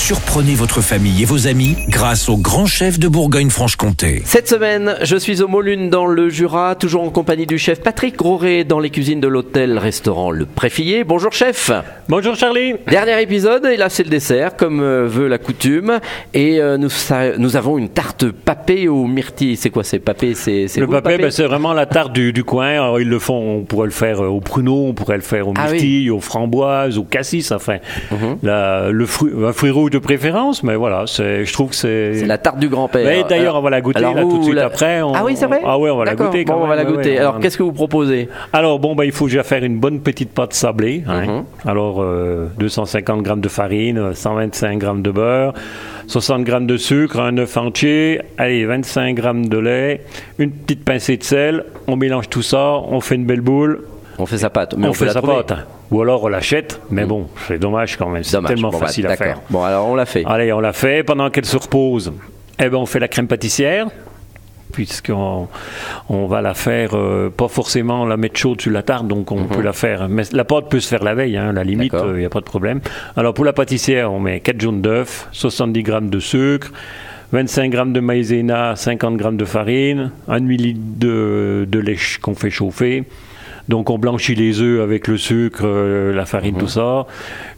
Surprenez votre famille et vos amis grâce au grand chef de Bourgogne-Franche-Comté. Cette semaine, je suis au Molune dans le Jura, toujours en compagnie du chef Patrick Groré dans les cuisines de l'hôtel-restaurant Le Préfillé. Bonjour chef Bonjour Charlie Dernier épisode, et là c'est le dessert, comme euh, veut la coutume. Et euh, nous, avons une tarte papée aux myrtilles. C'est quoi c'est papé c'est, c'est Le vous, papé, ben, c'est vraiment la tarte du, du coin. Alors, ils le font, on pourrait le faire euh, au pruneau, on pourrait le faire aux Ah oui. myrtilles, aux framboises, aux cassis, enfin, la- le fruit, un fruit rouge de préférence, mais voilà, c'est, je trouve que c'est... C'est la tarte du grand-père. Mais d'ailleurs, on va la goûter alors là, tout de suite la- après. on- Ah oui, c'est vrai Ah oui, on va la goûter bon, quand on va la même, goûter. ouais, Alors, qu'est-ce que vous proposez Alors bon, ben, il faut déjà faire une bonne petite pâte sablée. hein. Mhm. Alors euh, 250 grammes de farine, euh, 125 grammes de beurre, 60 grammes de sucre, un œuf entier, allez 25 grammes de lait, une petite pincée de sel. On mélange tout ça, on fait une belle boule, On fait sa pâte. Mais on, fait sa pâte. Ou alors on l'achète, mais bon, c'est dommage quand même. C'est tellement Bon, bah, facile à faire. Bon, alors on l'a fait. Allez, on l'a fait. Pendant qu'elle se repose, eh ben, on fait la crème pâtissière. Puisqu'on on va la faire, euh, pas forcément la mettre chaude sur la tarte, donc on peut la faire. Mais la pâte peut se faire la veille, hein, à la limite, il n'y a pas de problème. Alors pour la pâtissière, on met 4 jaunes d'œufs, 70 grammes de sucre, 25 grammes de maïzena, 50 grammes de farine, un demi-litre de, de lait qu'on fait chauffer. Donc on blanchit les œufs avec le sucre, euh, la farine, Mhm. tout ça.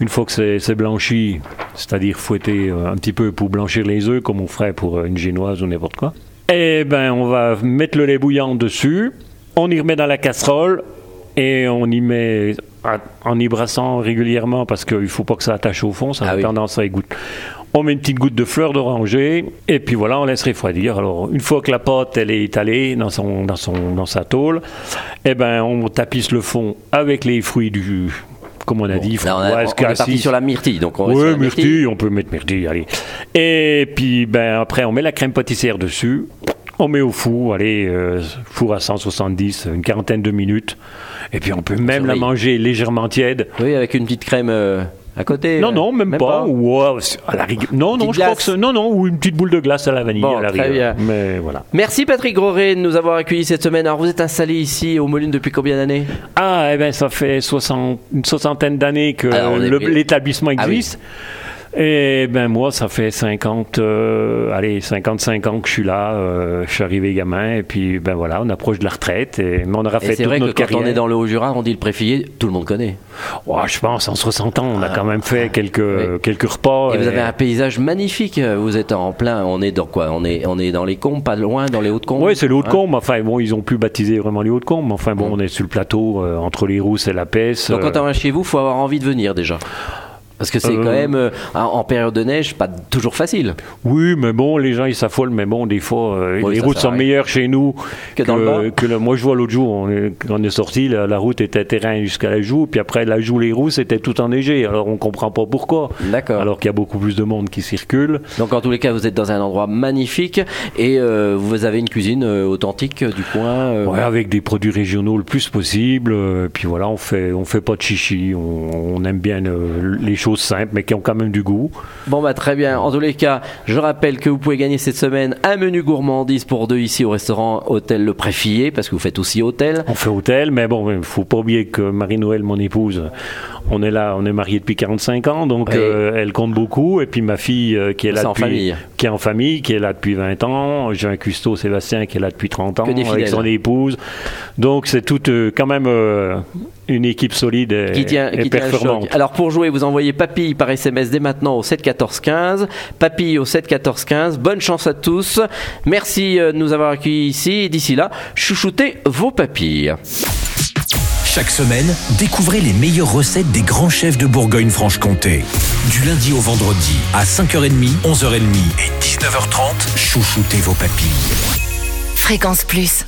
Une fois que c'est blanchi, c'est-à-dire fouetter euh, un petit peu pour blanchir les œufs, comme on ferait pour euh, une génoise ou n'importe quoi. Et ben on va mettre le lait bouillant dessus, on y remet dans la casserole et on y met en y brassant régulièrement parce qu'il faut pas que ça attache au fond, ça Ah a oui. tendance à égoutter. On met une petite goutte de fleur d'oranger et puis voilà, on laisse refroidir. Alors une fois que la pâte elle est étalée dans son dans son dans sa tôle, eh ben on tapisse le fond avec les fruits du comme on a dit, Là, on, a- on est parti sur la myrtille. Donc on Oui, myrtille, on peut mettre myrtille, allez. Et puis, ben, après, on met la crème pâtissière dessus. On met au four, allez, euh, four à 170, une quarantaine de minutes. Et puis, on peut même la manger légèrement tiède. Oui, avec une petite crème euh, à côté. Non, non, même, pas. Ou, euh, à la rigueur- Non, non, je crois que c'est- Non, non, ou une petite boule de glace à la vanille, Bon, à la très bien. Mais voilà. Merci Patrick Groré de nous avoir accueillis cette semaine. Alors vous êtes installé ici au Moline depuis combien d'années? Ah, eh ben, ça fait 60 une soixantaine d'années que Alors, le- l'établissement Ah oui. Et ben moi, ça fait 50, euh, allez, 55 ans que je suis là. euh, je suis arrivé gamin et puis ben voilà, on approche de la retraite et mais on aura fait c'est toute vrai que quand on est dans le Haut-Jura, on dit le préfillé, tout le monde connaît. Ouais, je pense en 60 ans, on a Ah. quand même fait quelques Oui. quelques repas. Et vous avez un paysage magnifique. Vous êtes en plein. On est dans quoi On est on est dans les combes, pas loin, dans les Hautes-Combes? Oui, c'est le Hein? Haut-de-Combe. Enfin, bon, ils ont plus baptisé vraiment les Hauts-de-Combe. mais Enfin, bon, on est sur le plateau euh, entre les Rousses et la Pesse. Donc quand euh, on va chez vous, faut avoir envie de venir déjà. Parce que c'est Euh, quand même euh, en- période de neige, pas toujours facile. Oui, mais bon, les gens ils s'affolent, mais bon, des fois, euh, Oui, les routes sont meilleures chez nous Que dans le bas. que le- moi, je vois l'autre jour, on est, quand on est sorti, la, la route était terrain jusqu'à la joue, puis après la joue, les roues, c'était tout enneigé. Alors on comprend pas pourquoi. D'accord. Alors qu'il y a beaucoup plus de monde qui circule. Donc en tous les cas, vous êtes dans un endroit magnifique et euh, vous avez une cuisine authentique du coin. Ouais, avec des produits régionaux le plus possible. puis voilà, on fait, on fait pas de chichi. On, on aime bien les choses simples, mais qui ont quand même du goût. Bon bah très bien. En tous les cas, je rappelle que vous pouvez gagner cette semaine un menu gourmandise pour deux ici au restaurant Hôtel Le Préfillé parce que vous faites aussi hôtel. On fait hôtel, mais bon, il faut pas oublier que Marie-Noël, mon épouse, on est là, on est mariés depuis 45 ans, donc Oui. euh, elle compte beaucoup. Et puis ma fille euh, qui est là C'est en depuis, famille. qui est en famille, qui est là depuis 20 ans. J'ai un cuistot Sébastien qui est là depuis 30 ans avec son épouse. Donc c'est toute euh, quand même une équipe solide et, qui tient, et qui tient performante. choc. Alors pour jouer, vous envoyez papille par SMS dès maintenant au 7 14 15. Papille au 7 14 15. Bonne chance à tous. Merci euh, de nous avoir accueillis ici. Et d'ici là, chouchoutez vos papilles. Chaque semaine, découvrez les meilleures recettes des grands chefs de Bourgogne-Franche-Comté. Du lundi au vendredi, à 5h30, 11h30 et 19h30, chouchoutez vos papilles. Fréquence Plus.